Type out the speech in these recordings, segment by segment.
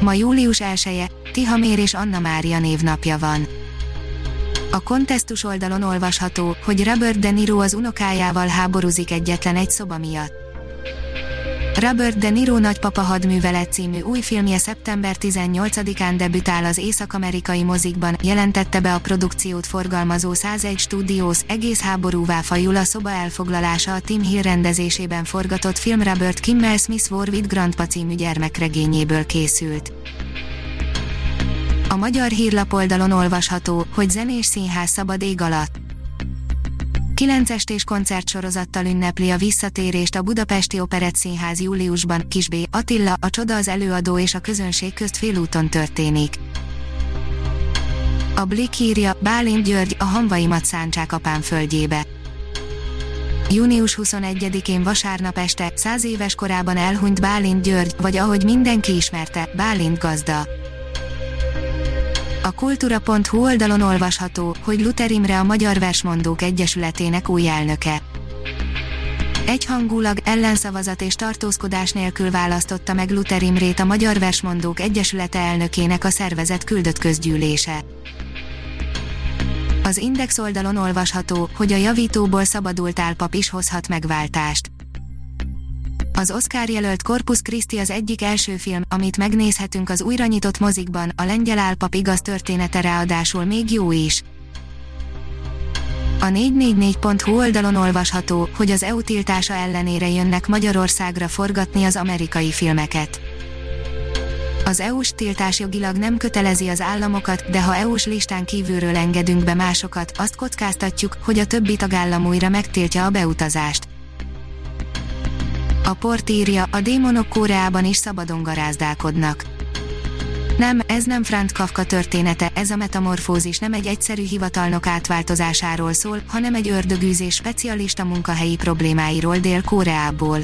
Ma július 1-e, Tihamér és Anna Mária névnapja van. A kontesztus oldalon olvasható, hogy Robert De Niro az unokájával háborúzik egyetlen egy szoba miatt. Robert De Niro nagypapa hadművelet című új filmje szeptember 18-án debütál az észak-amerikai mozikban, jelentette be a produkciót forgalmazó 101 Studios, egész háborúvá fajul a szoba elfoglalása a Tim Hill rendezésében forgatott film Robert Kimmel Smith War with Grandpa című gyermekregényéből készült. A magyar hírlapoldalon olvasható, hogy zenés színház szabad ég alatt. 9 estés koncertsorozattal ünnepli a visszatérést a Budapesti Operett Színház júliusban, Kisbé, Attila, a csoda az előadó és a közönség közt félúton történik. A Blik írja, Bálint György, a hamvaimat szántsák apám földjébe. Június 21-én vasárnap este, száz éves korában elhunyt Bálint György, vagy ahogy mindenki ismerte, Bálint gazda. A kultúra.hu oldalon olvasható, hogy Luther Imre a Magyar Versmondók Egyesületének új elnöke. Egyhangulag, ellenszavazat és tartózkodás nélkül választotta meg Luther Imrét a Magyar Versmondók Egyesülete elnökének a szervezet küldött közgyűlése. Az Index oldalon olvasható, hogy a javítóból szabadult álpap is hozhat megváltást. Az Oscar jelölt Corpus Christi az egyik első film, amit megnézhetünk az újra nyitott mozikban, a lengyel álpap igaz története ráadásul még jó is. A 444.hu oldalon olvasható, hogy az EU tiltása ellenére jönnek Magyarországra forgatni az amerikai filmeket. Az EU-s tiltás jogilag nem kötelezi az államokat, de ha EU-s listán kívülről engedünk be másokat, azt kockáztatjuk, hogy a többi tagállam újra megtiltja a beutazást. A port írja, a démonok Koreában is szabadon garázdálkodnak. Nem, ez nem Franz Kafka története, ez a metamorfózis nem egy egyszerű hivatalnok átváltozásáról szól, hanem egy ördögűzés specialista munkahelyi problémáiról Dél-Koreából.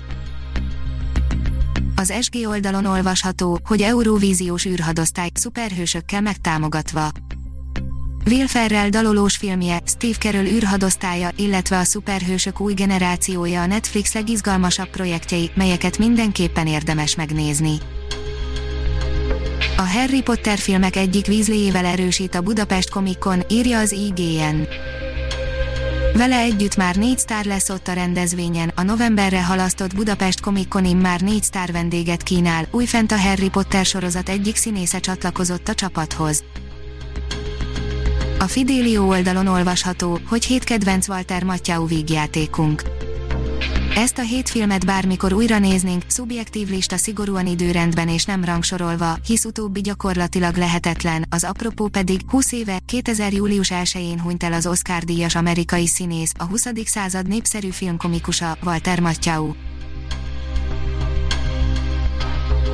Az SG oldalon olvasható, hogy Eurovíziós űrhadosztály szuperhősökkel megtámogatva. Will Ferrell dalolós filmje, Steve Carell űrhadosztálya, illetve a szuperhősök új generációja a Netflix legizgalmasabb projektjei, melyeket mindenképpen érdemes megnézni. A Harry Potter filmek egyik vízléjével erősít a Budapest Comic Con, írja az IGN. Vele együtt már négy sztár lesz ott a rendezvényen, a novemberre halasztott Budapest Comic már négy sztár vendéget kínál, újfent a Harry Potter sorozat egyik színésze csatlakozott a csapathoz. A Fidelio oldalon olvasható, hogy hét kedvenc Walter Matthau vígjátékunk. Ezt a hét filmet bármikor újra néznénk, szubjektív lista szigorúan időrendben és nem rangsorolva, hisz utóbbi gyakorlatilag lehetetlen, az apropó pedig 20 éve, 2000. július 1-én hunyt el az Oscar-díjas amerikai színész, a 20. század népszerű filmkomikusa, Walter Matthau.